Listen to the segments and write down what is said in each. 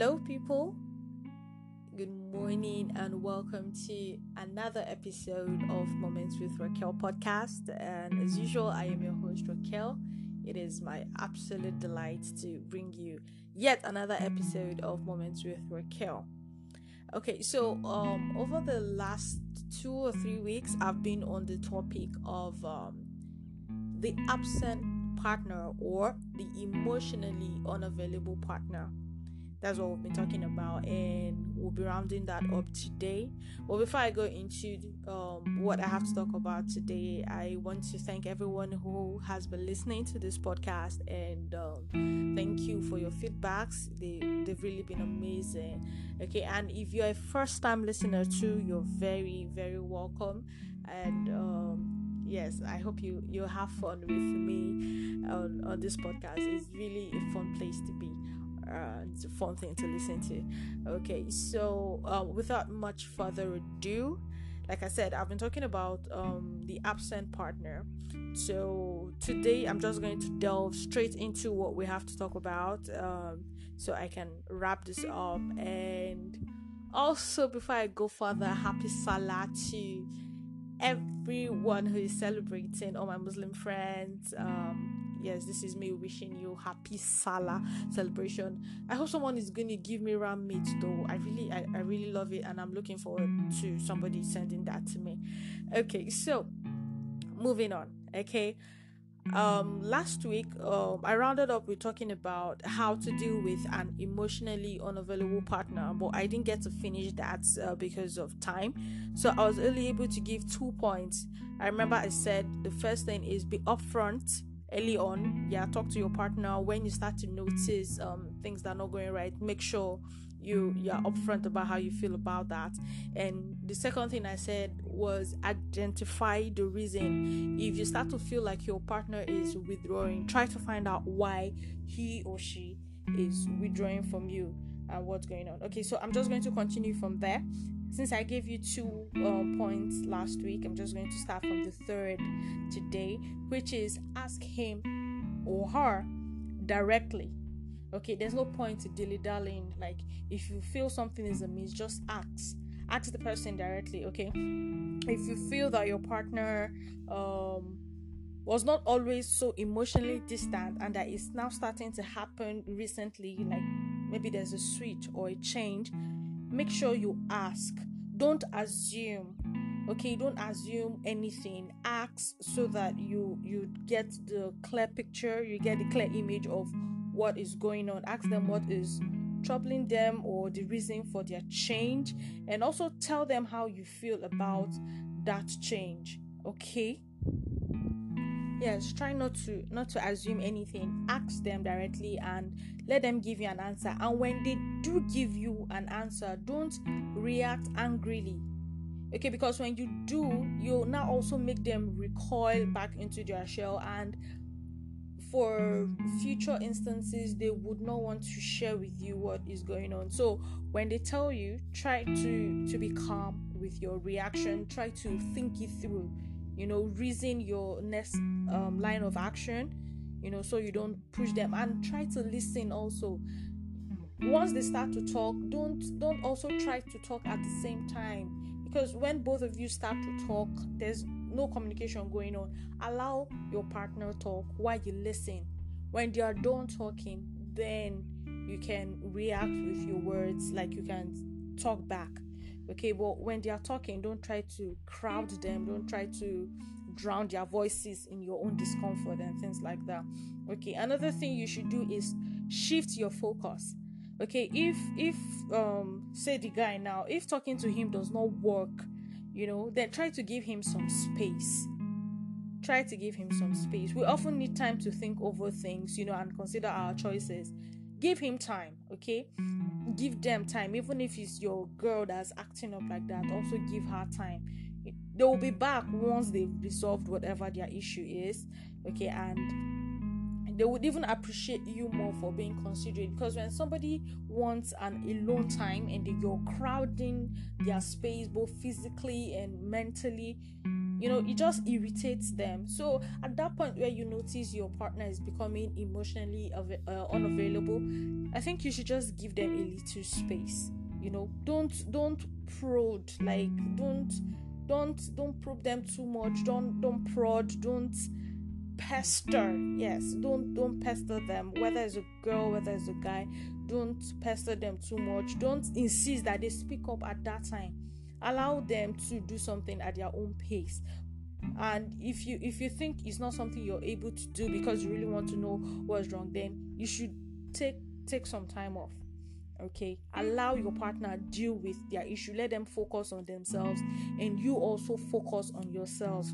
Hello, people. Good morning, and welcome to another episode of Moments with Raquel podcast. And as usual, I am your host, Raquel. It is my absolute delight to bring you yet another episode of Moments with Raquel. Okay, so um, over the last two or three weeks, I've been on the topic of um, the absent partner or the emotionally unavailable partner. That's what we've been talking about, and we'll be rounding that up today. But before I go into um, what I have to talk about today, I want to thank everyone who has been listening to this podcast, and um, thank you for your feedbacks. They they've really been amazing. Okay, and if you're a first time listener too, you're very very welcome, and. Um, yes i hope you you have fun with me on, on this podcast it's really a fun place to be uh, it's a fun thing to listen to okay so uh, without much further ado like i said i've been talking about um, the absent partner so today i'm just going to delve straight into what we have to talk about um, so i can wrap this up and also before i go further happy salah to everyone who is celebrating, all my Muslim friends. Um, yes, this is me wishing you happy Salah celebration. I hope someone is going to give me ram meat though. I really, I, I really love it, and I'm looking forward to somebody sending that to me. Okay, so moving on. Okay, um last week um i rounded up with talking about how to deal with an emotionally unavailable partner but i didn't get to finish that uh, because of time so i was only able to give two points i remember i said the first thing is be upfront early on yeah talk to your partner. When you start to notice um things that are not going right make sure you you're upfront about how you feel about that. And the second thing i said was identify the reason. If you start to feel like your partner is withdrawing try to find out why he or she is withdrawing from you and what's going on. Okay so i'm just going to continue from there since i gave you two um, points last week i'm just going to start from the third today which is ask him or her directly Okay, there's no point to dilly dallying. Like, if you feel something is amiss, just ask. Ask the person directly. Okay, if you feel that your partner um, was not always so emotionally distant and that it's now starting to happen recently, like maybe there's a switch or a change, make sure you ask. Don't assume okay don't assume anything ask so that you you get the clear picture you get the clear image of what is going on, ask them what is troubling them or the reason for their change, and also tell them how you feel about that change. Okay? Yes, try not to not to assume anything. Ask them directly and let them give you an answer. And when they do give you an answer, don't react angrily. Okay because when you do you'll now also make them recoil back into their shell. And for future instances they would not want to share with you what is going on. So when they tell you try to to be calm with your reaction. Try to think it through you know reason your next um, line of action you know so you don't push them. And try to listen also. Once they start to talk don't don't also try to talk at the same time. Because when both of you start to talk there's no communication going on. Allow your partner talk while you listen. When they are done talking then you can react with your words like you can talk back okay but when they are talking don't try to crowd them don't try to drown their voices in your own discomfort and things like that okay another thing you should do is shift your focus okay if if um say the guy now if talking to him does not work you know, then try to give him some space. Try to give him some space. We often need time to think over things, you know, and consider our choices. Give him time, okay? Give them time, even if it's your girl that's acting up like that, also give her time. They will be back once they've resolved whatever their issue is, okay? And they would even appreciate you more for being considerate because when somebody wants an alone time and you're crowding their space both physically and mentally you know it just irritates them. So at that point where you notice your partner is becoming emotionally av- uh, unavailable i think you should just give them a little space. You know don't don't prod like don't don't don't probe them too much. Don't don't prod don't pester. Yes don't don't pester them whether it's a girl whether it's a guy. Don't pester them too much. Don't insist that they speak up at that time allow them to do something at their own pace. And if you if you think it's not something you're able to do because you really want to know what's wrong then you should take take some time off okay? Allow your partner deal with their issue. Let them focus on themselves and you also focus on yourselves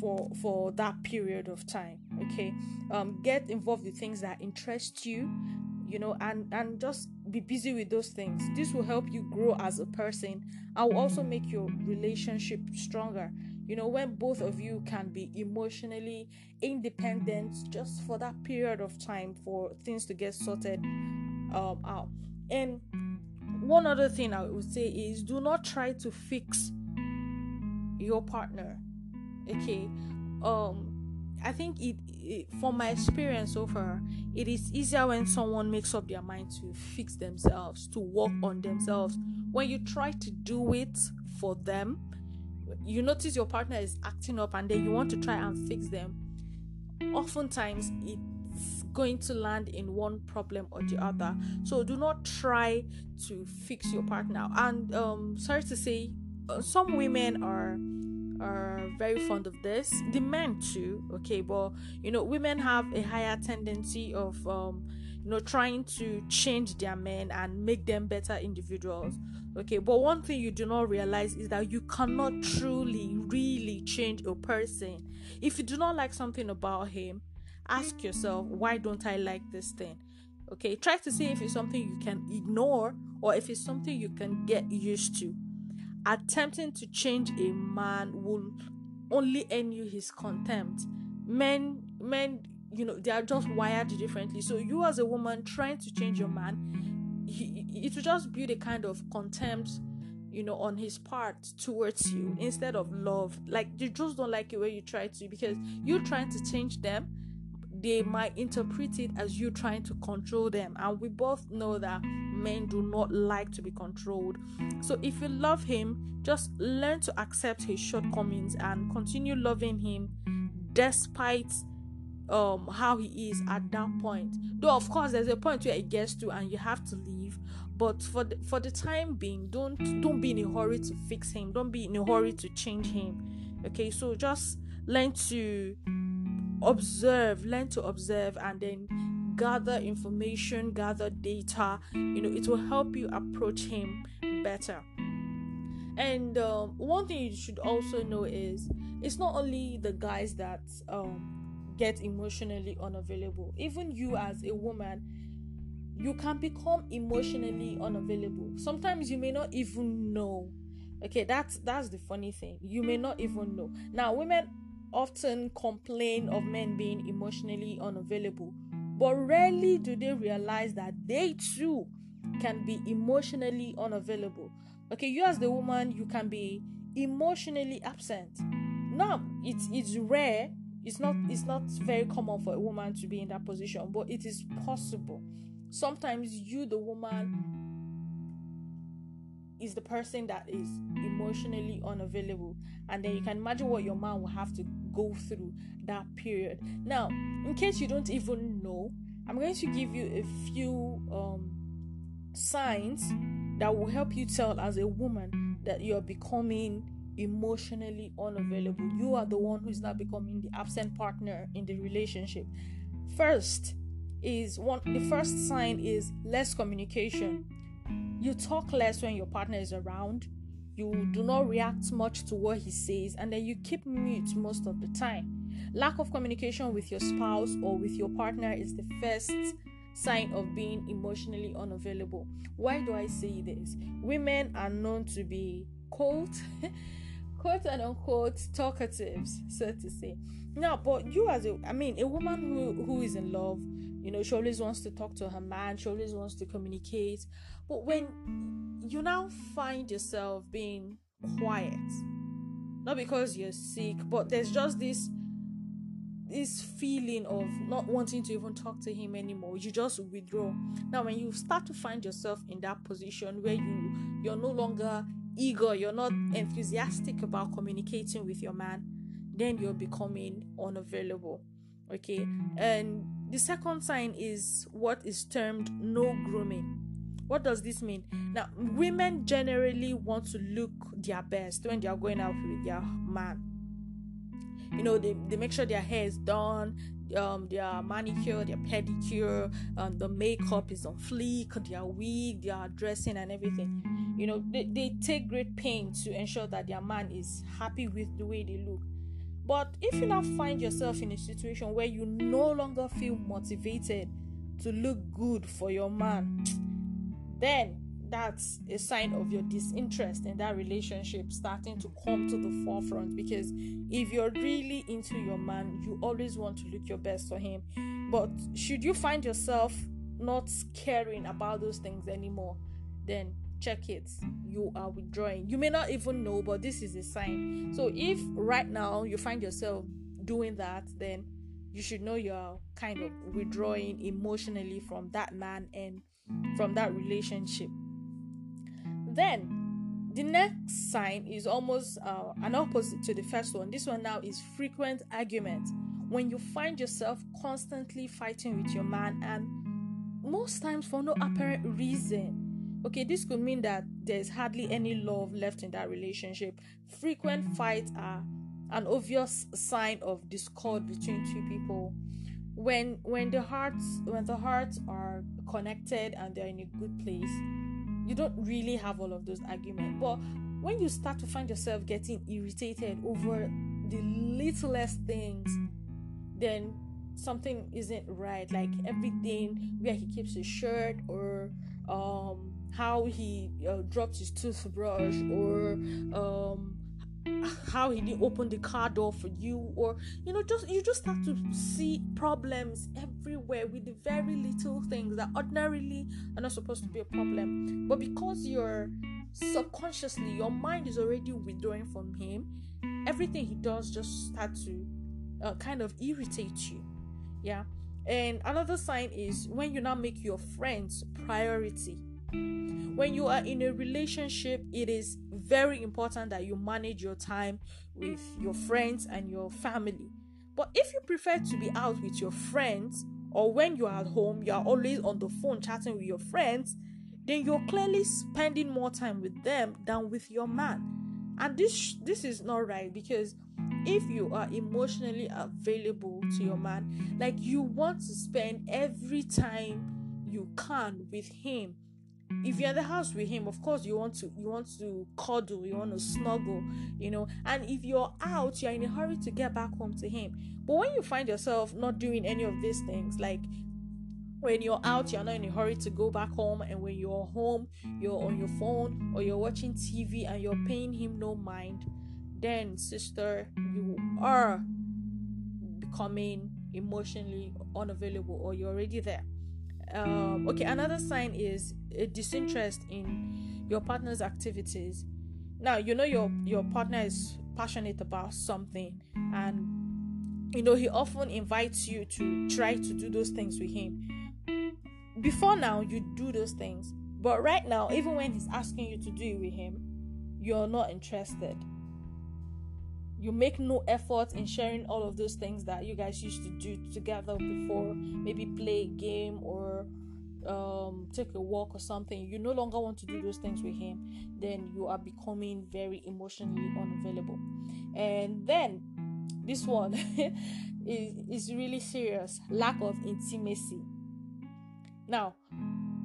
for for that period of time okay? Um get involved with things that interest you you know and and just be busy with those things. This will help you grow as a person and will also make your relationship stronger. You know when both of you can be emotionally independent just for that period of time for things to get sorted um, out. And one other thing i would say is do not try to fix your partner okay? Um i think it, it from my experience so far it is easier when someone makes up their mind to fix themselves to work on themselves. When you try to do it for them you notice your partner is acting up and then you want to try and fix them oftentimes it's going to land in one problem or the other. So do not try to fix your partner. And um sorry to say uh, some women are are very fond of this. The men too okay but you know women have a higher tendency of um you know trying to change their men and make them better individuals okay? But one thing you do not realize is that you cannot truly really change a person. If you do not like something about him ask yourself why don't i like this thing? Okay try to see if it's something you can ignore or if it's something you can get used to attempting to change a man will only earn you his contempt. Men men you know they are just wired differently. So you as a woman trying to change your man he, it will just build a kind of contempt you know on his part towards you instead of love. Like you just don't like it when you try to because you're trying to change them they might interpret it as you trying to control them. And we both know that men do not like to be controlled. So if you love him just learn to accept his shortcomings and continue loving him despite um how he is at that point. Though of course there's a point where it gets to and you have to leave but for the, for the time being don't don't be in a hurry to fix him. Don't be in a hurry to change him. Okay so just learn to observe learn to observe and then gather information gather data you know it will help you approach him better. And um, one thing you should also know is it's not only the guys that um, get emotionally unavailable. Even you as a woman you can become emotionally unavailable. Sometimes you may not even know. Okay that's that's the funny thing. You may not even know. Now women often complain of men being emotionally unavailable but rarely do they realize that they too can be emotionally unavailable. Okay you as the woman you can be emotionally absent. Now it's it's rare. It's not it's not very common for a woman to be in that position but it is possible. Sometimes you the woman is the person that is emotionally unavailable. And then you can imagine what your man will have to go through that period. Now in case you don't even know i'm going to give you a few um, signs that will help you tell as a woman that you're becoming emotionally unavailable. You are the one who's now becoming the absent partner in the relationship. First is one the first sign is less communication. You talk less when your partner is around you do not react much to what he says and then you keep mute most of the time. Lack of communication with your spouse or with your partner is the first sign of being emotionally unavailable. Why do i say this? Women are known to be cold quote and unquote talkatives so to say. Now but you as a i mean a woman who who is in love you know she always wants to talk to her man she always wants to communicate but when you now find yourself being quiet not because you're sick, but there's just this this feeling of not wanting to even talk to him anymore. You just withdraw. Now when you start to find yourself in that position where you you're no longer eager you're not enthusiastic about communicating with your man then you're becoming unavailable okay? And the second sign is what is termed no grooming what does this mean? Now women generally want to look their best when they are going out with their man. You know they, they make sure their hair is done um their manicure their pedicure um the makeup is on fleek their wig their dressing and everything. You know they, they take great pain to ensure that their man is happy with the way they look. But if you now find yourself in a situation where you no longer feel motivated to look good for your man then that's a sign of your disinterest in that relationship starting to come to the forefront. Because if you're really into your man you always want to look your best for him. But should you find yourself not caring about those things anymore then check it. You are withdrawing. You may not even know but this is a sign. So if right now you find yourself doing that then you should know you're kind of withdrawing emotionally from that man and from that relationship then the next sign is almost uh, an opposite to the first one. This one now is frequent argument. When you find yourself constantly fighting with your man and most times for no apparent reason. Okay, this could mean that there's hardly any love left in that relationship. Frequent fights are an obvious sign of discord between two people. When when the hearts when the hearts are connected and they're in a good place, you don't really have all of those arguments. But when you start to find yourself getting irritated over the littlest things, then something isn't right. Like everything where he keeps his shirt or um, how he uh, drops his toothbrush or um, how he didn't open the car door for you or you know just you just have to see problems everywhere with the very little things that ordinarily are not supposed to be a problem. But because you're subconsciously your mind is already withdrawing from him everything he does just start to uh, kind of irritate you. Yeah. And another sign is when you now make your friends priority when you are in a relationship, it is very important that you manage your time with your friends and your family. But if you prefer to be out with your friends, or when you are at home, you are always on the phone chatting with your friends, then you're clearly spending more time with them than with your man. And this this is not right because if you are emotionally available to your man, like you want to spend every time you can with him if you're in the house with him of course you want to you want to cuddle you want to snuggle you know. And if you're out you're in a hurry to get back home to him. But when you find yourself not doing any of these things like when you're out you're not in a hurry to go back home and when you're home you're on your phone or you're watching tv and you're paying him no mind then sister you are becoming emotionally unavailable or you're already there um, okay another sign is a disinterest in your partner's activities. Now you know your your partner is passionate about something and you know he often invites you to try to do those things with him. Before now you do those things but right now even when he's asking you to do it with him you're not interested you make no effort in sharing all of those things that you guys used to do together before. Maybe play a game or um, take a walk or something. You no longer want to do those things with him. Then you are becoming very emotionally unavailable. And then this one is, is really serious. Lack of intimacy. Now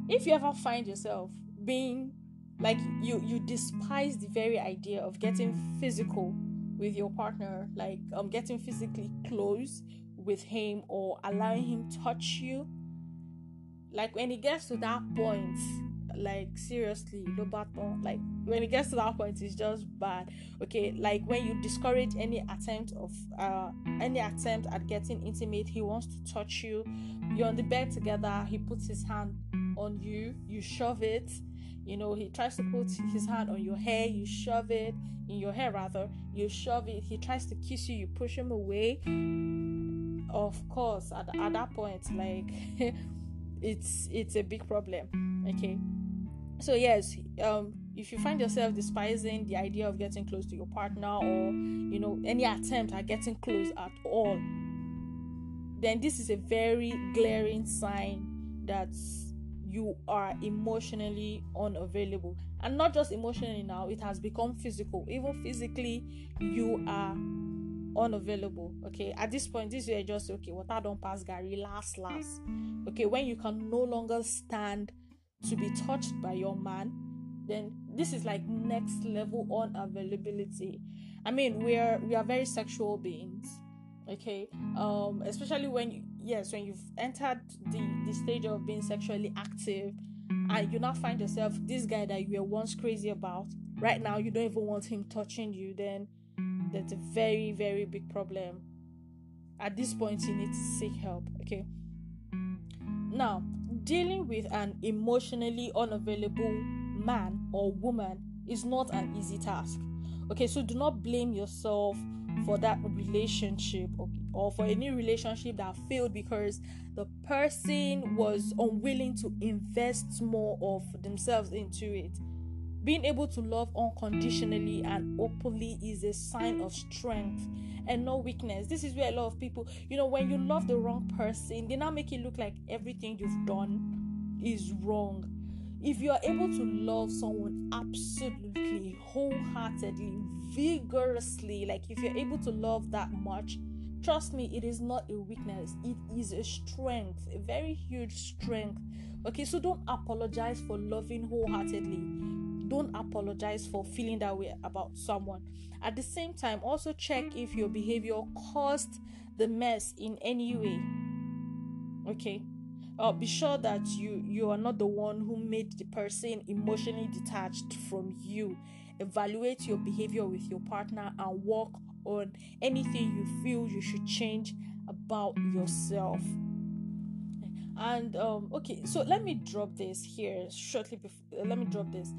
if you ever find yourself being like you you despise the very idea of getting physical with your partner, like um, getting physically close with him or allowing him to touch you. Like when it gets to that point, like seriously, Lobaton, like when it gets to that point, it's just bad. Okay, like when you discourage any attempt of uh any attempt at getting intimate, he wants to touch you. You're on the bed together, he puts his hand on you, you shove it you know he tries to put his hand on your hair you shove it in your hair rather you shove it he tries to kiss you you push him away. Of course at, at that point like it's it's a big problem okay? So yes um if you find yourself despising the idea of getting close to your partner or you know any attempt at getting close at all then this is a very glaring sign that you are emotionally unavailable. And not just emotionally now it has become physical. Even physically you are unavailable okay? At this point this is just okay what i don't pass gary last last. Okay when you can no longer stand to be touched by your man then this is like next level unavailability. I mean we are we are very sexual beings okay? Um especially when you yes when you've entered the the stage of being sexually active and you now find yourself this guy that you were once crazy about right now you don't even want him touching you then that's a very very big problem. At this point you need to seek help okay? Now dealing with an emotionally unavailable man or woman is not an easy task okay? So do not blame yourself for that relationship okay, or for any relationship that failed because the person was unwilling to invest more of themselves into it being able to love unconditionally and openly is a sign of strength and no weakness. This is where a lot of people, you know, when you love the wrong person, they now make it look like everything you've done is wrong. If you are able to love someone absolutely, wholeheartedly, vigorously, like if you're able to love that much, trust me, it is not a weakness, it is a strength, a very huge strength. Okay, so don't apologize for loving wholeheartedly don't apologize for feeling that way about someone. At the same time, also check if your behavior caused the mess in any way. Okay. Uh, be sure that you you are not the one who made the person emotionally detached from you. Evaluate your behavior with your partner and work on anything you feel you should change about yourself. And um, okay, so let me drop this here shortly. Before, let me drop this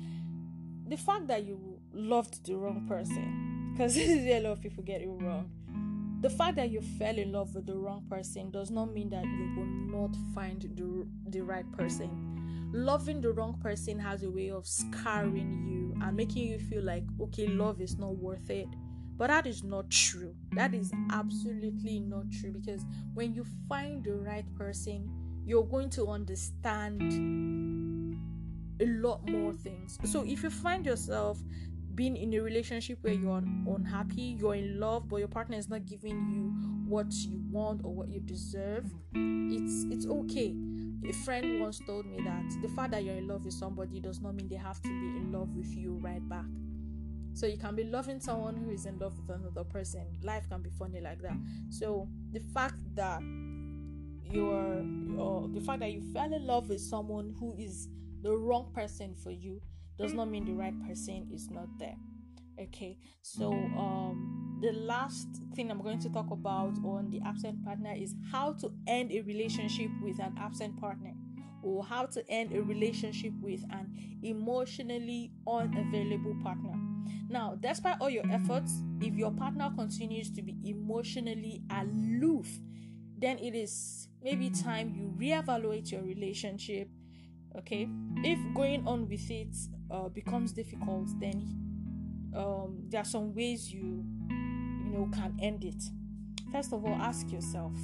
the fact that you loved the wrong person, because this is a lot of people get it wrong. The fact that you fell in love with the wrong person does not mean that you will not find the, the right person. Loving the wrong person has a way of scarring you and making you feel like, okay, love is not worth it. But that is not true. That is absolutely not true because when you find the right person, you're going to understand a lot more things. So if you find yourself being in a relationship where you're unhappy, you're in love, but your partner is not giving you what you want or what you deserve, mm-hmm. it's it's okay. A friend once told me that the fact that you're in love with somebody does not mean they have to be in love with you right back. So you can be loving someone who is in love with another person. Life can be funny like that. So the fact that you're or the fact that you fell in love with someone who is the wrong person for you does not mean the right person is not there. Okay so um the last thing i'm going to talk about on the absent partner is how to end a relationship with an absent partner or how to end a relationship with an emotionally unavailable partner. Now despite all your efforts if your partner continues to be emotionally aloof then it is maybe time you reevaluate your relationship okay? If going on with it uh, becomes difficult then um, there are some ways you you know can end it. First of all ask yourself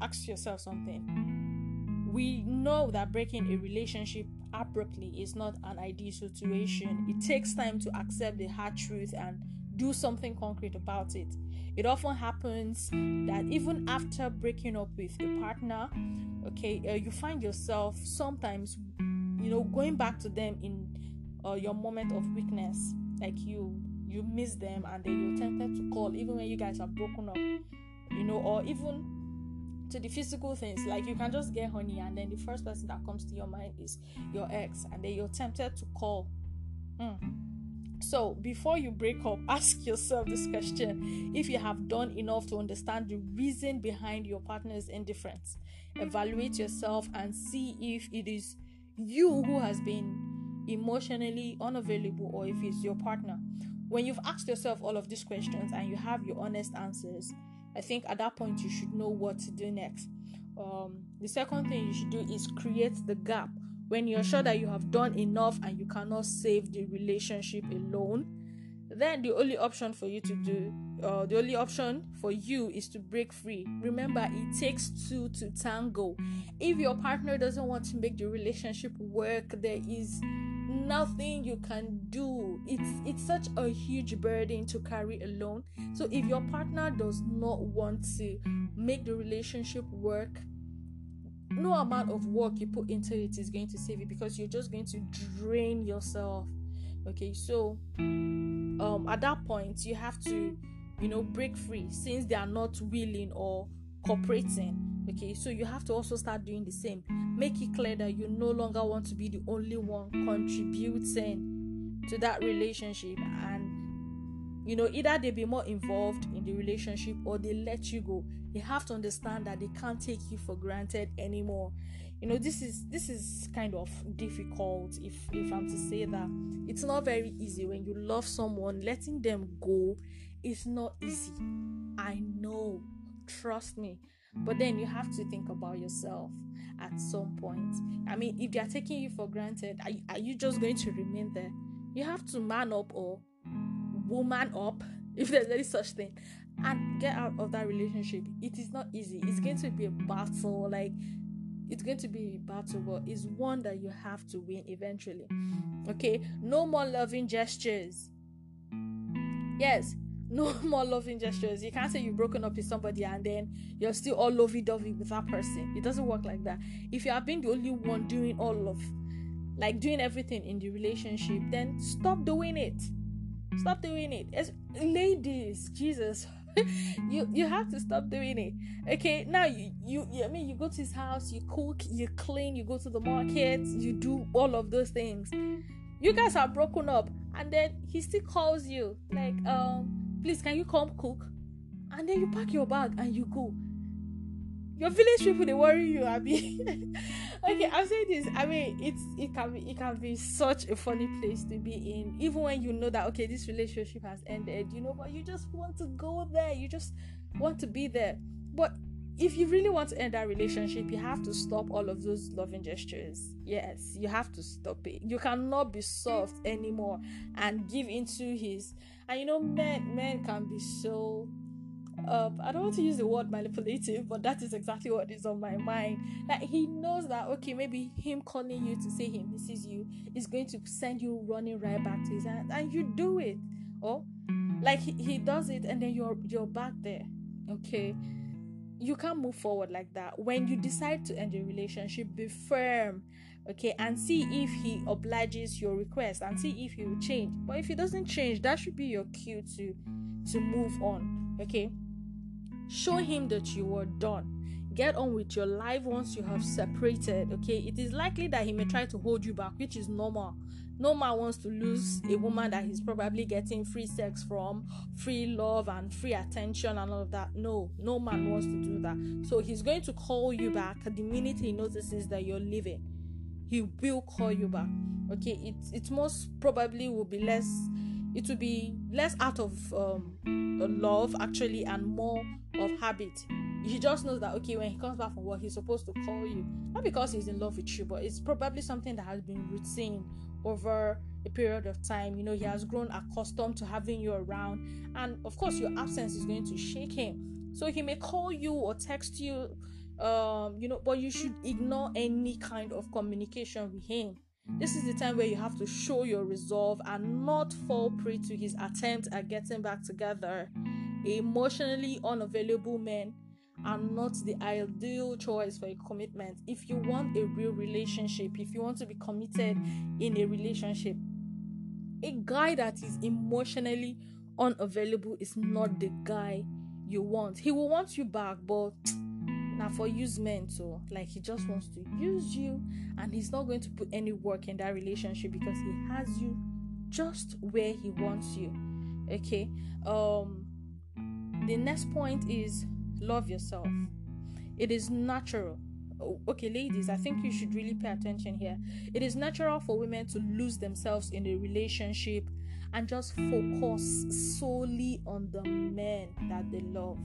ask yourself something. We know that breaking a relationship abruptly is not an ideal situation. It takes time to accept the hard truth and do something concrete about it it often happens that even after breaking up with a partner okay uh, you find yourself sometimes you know going back to them in uh, your moment of weakness. Like you you miss them and then you're tempted to call even when you guys are broken up you know or even to the physical things. Like you can just get honey and then the first person that comes to your mind is your ex and then you're tempted to call. Mm so, before you break up, ask yourself this question if you have done enough to understand the reason behind your partner's indifference. Evaluate yourself and see if it is you who has been emotionally unavailable or if it's your partner. When you've asked yourself all of these questions and you have your honest answers, I think at that point you should know what to do next. Um, the second thing you should do is create the gap. When you're sure that you have done enough and you cannot save the relationship alone, then the only option for you to do uh, the only option for you is to break free. Remember it takes two to tango. If your partner doesn't want to make the relationship work there is nothing you can do. It's it's such a huge burden to carry alone. So if your partner does not want to make the relationship work no amount of work you put into it is going to save you because you're just going to drain yourself. Okay so um at that point you have to you know break free since they are not willing or cooperating. Okay so you have to also start doing the same. Make it clear that you no longer want to be the only one contributing to that relationship and you know either they be more involved in the relationship or they let you go. They have to understand that they can't take you for granted anymore. You know this is this is kind of difficult if if i'm to say that. It's not very easy when you love someone letting them go is not easy. I know. Trust me. But then you have to think about yourself at some point. I mean if they are taking you for granted are, are you just going to remain there? You have to man up or woman up if there's any such thing and get out of that relationship it is not easy it's going to be a battle like it's going to be a battle, but it's one that you have to win eventually. Okay, no more loving gestures. Yes, no more loving gestures. You can't say you've broken up with somebody and then you're still all lovey dovey with that person. It doesn't work like that. If you have been the only one doing all of, like doing everything in the relationship, then stop doing it. Stop doing it. As ladies, Jesus, you you have to stop doing it. Okay, now you, you you I mean you go to his house, you cook, you clean, you go to the market, you do all of those things. You guys are broken up, and then he still calls you like, um, please can you come cook? And then you pack your bag and you go. Your village people they worry you, Abby. okay, I'm saying this. I mean, it's it can be it can be such a funny place to be in, even when you know that okay, this relationship has ended, you know, but you just want to go there, you just want to be there. But if you really want to end that relationship, you have to stop all of those loving gestures. Yes, you have to stop it. You cannot be soft anymore and give into his. And you know, men men can be so um, I don't want to use the word manipulative, but that is exactly what is on my mind. Like he knows that okay, maybe him calling you to say he misses you is going to send you running right back to his hand, and you do it. Or like he, he does it, and then you're you're back there. Okay, you can't move forward like that. When you decide to end a relationship, be firm. Okay, and see if he obliges your request and see if he will change. But if he doesn't change, that should be your cue to to move on. Okay Show him that you are done. Get on with your life once you have separated. Okay, it is likely that he may try to hold you back, which is normal. No man wants to lose a woman that he's probably getting free sex from, free love, and free attention, and all of that. No, no man wants to do that. So he's going to call you back the minute he notices that you're leaving. He will call you back. Okay, it it most probably will be less it will be less out of um, love actually and more of habit. He just knows that okay when he comes back from work he's supposed to call you. Not because he's in love with you but it's probably something that has been routine over a period of time. You know he has grown accustomed to having you around and of course your absence is going to shake him. So he may call you or text you um you know but you should ignore any kind of communication with him this is the time where you have to show your resolve and not fall prey to his attempt at getting back together. Emotionally unavailable men are not the ideal choice for a commitment. If you want a real relationship, if you want to be committed in a relationship, a guy that is emotionally unavailable is not the guy you want. He will want you back, but now for use men so like he just wants to use you and he's not going to put any work in that relationship because he has you just where he wants you okay um the next point is love yourself it is natural okay, ladies, I think you should really pay attention here. It is natural for women to lose themselves in a relationship and just focus solely on the men that they love.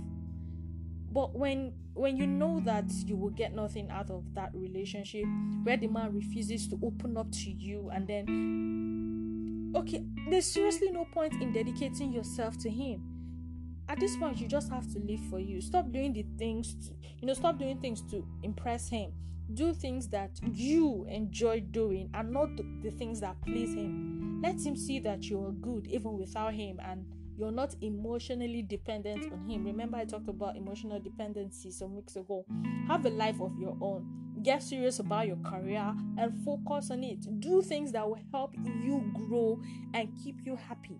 But when when you know that you will get nothing out of that relationship, where the man refuses to open up to you, and then okay, there's seriously no point in dedicating yourself to him. At this point, you just have to live for you. Stop doing the things, to, you know, stop doing things to impress him. Do things that you enjoy doing and not the things that please him. Let him see that you are good even without him and you're not emotionally dependent on him. Remember, I talked about emotional dependency some weeks ago. Have a life of your own. Get serious about your career and focus on it. Do things that will help you grow and keep you happy.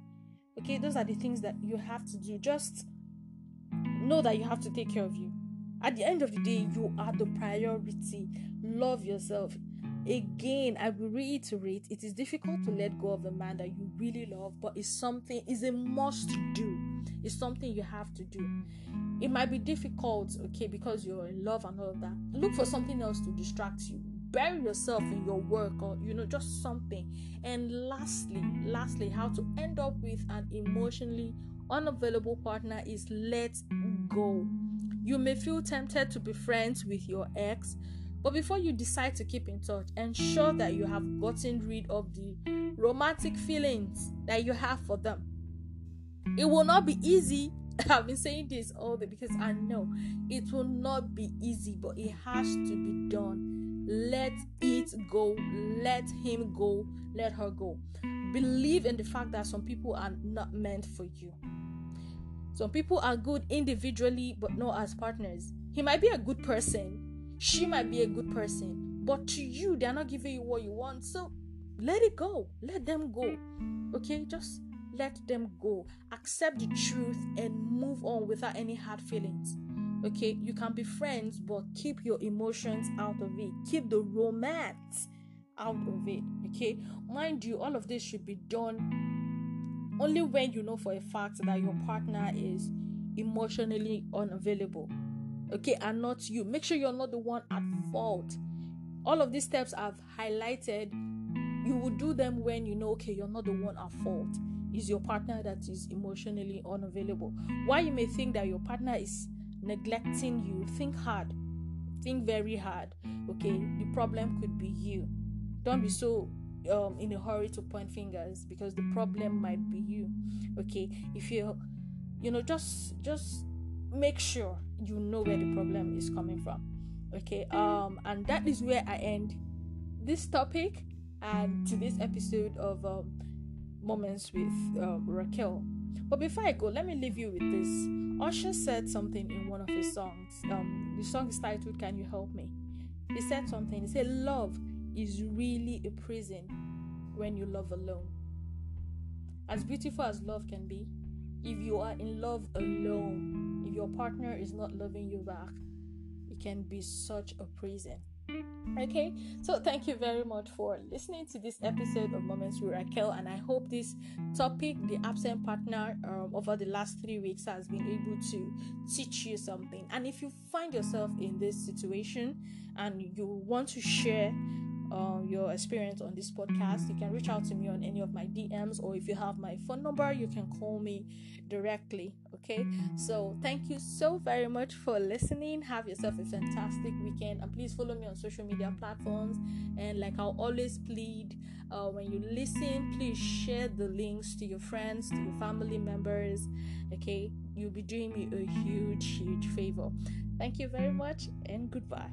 Okay, those are the things that you have to do. Just know that you have to take care of you. At the end of the day, you are the priority. Love yourself. Again, I will reiterate it is difficult to let go of the man that you really love, but it's something, is a must do. It's something you have to do. It might be difficult, okay, because you're in love and all of that. Look for something else to distract you. Bury yourself in your work or, you know, just something. And lastly, lastly, how to end up with an emotionally unavailable partner is let go. You may feel tempted to be friends with your ex but before you decide to keep in touch, ensure that you have gotten rid of the romantic feelings that you have for them. It will not be easy. I've been saying this all day because I know it will not be easy, but it has to be done. Let it go. Let him go. Let her go. Believe in the fact that some people are not meant for you. Some people are good individually, but not as partners. He might be a good person, she might be a good person, but to you, they're not giving you what you want. So let it go. Let them go. Okay? Just let them go. Accept the truth and move on without any hard feelings. Okay? You can be friends, but keep your emotions out of it. Keep the romance out of it. Okay? Mind you, all of this should be done only when you know for a fact that your partner is emotionally unavailable okay, and not you. Make sure you're not the one at fault. All of these steps I've highlighted, you will do them when you know, okay, you're not the one at fault. Is your partner that is emotionally unavailable? Why you may think that your partner is neglecting you, think hard. Think very hard. Okay, the problem could be you. Don't be so um, in a hurry to point fingers because the problem might be you. Okay, if you, you know, just just make sure you know where the problem is coming from. Okay um and that is where i end this topic and to this episode of um, moments with um, raquel. But before i go let me leave you with this. Usher said something in one of his songs. Um the song is titled can you help me? He said something. He said love is really a prison when you love alone. As beautiful as love can be if you are in love alone, your partner is not loving you back, it can be such a prison. Okay, so thank you very much for listening to this episode of Moments with Raquel, and I hope this topic, the absent partner, um, over the last three weeks has been able to teach you something. And if you find yourself in this situation and you want to share um, your experience on this podcast, you can reach out to me on any of my DMs, or if you have my phone number, you can call me directly. Okay, so thank you so very much for listening. Have yourself a fantastic weekend, and please follow me on social media platforms. And like I'll always plead, uh, when you listen, please share the links to your friends, to your family members. Okay, you'll be doing me a huge, huge favor. Thank you very much, and goodbye.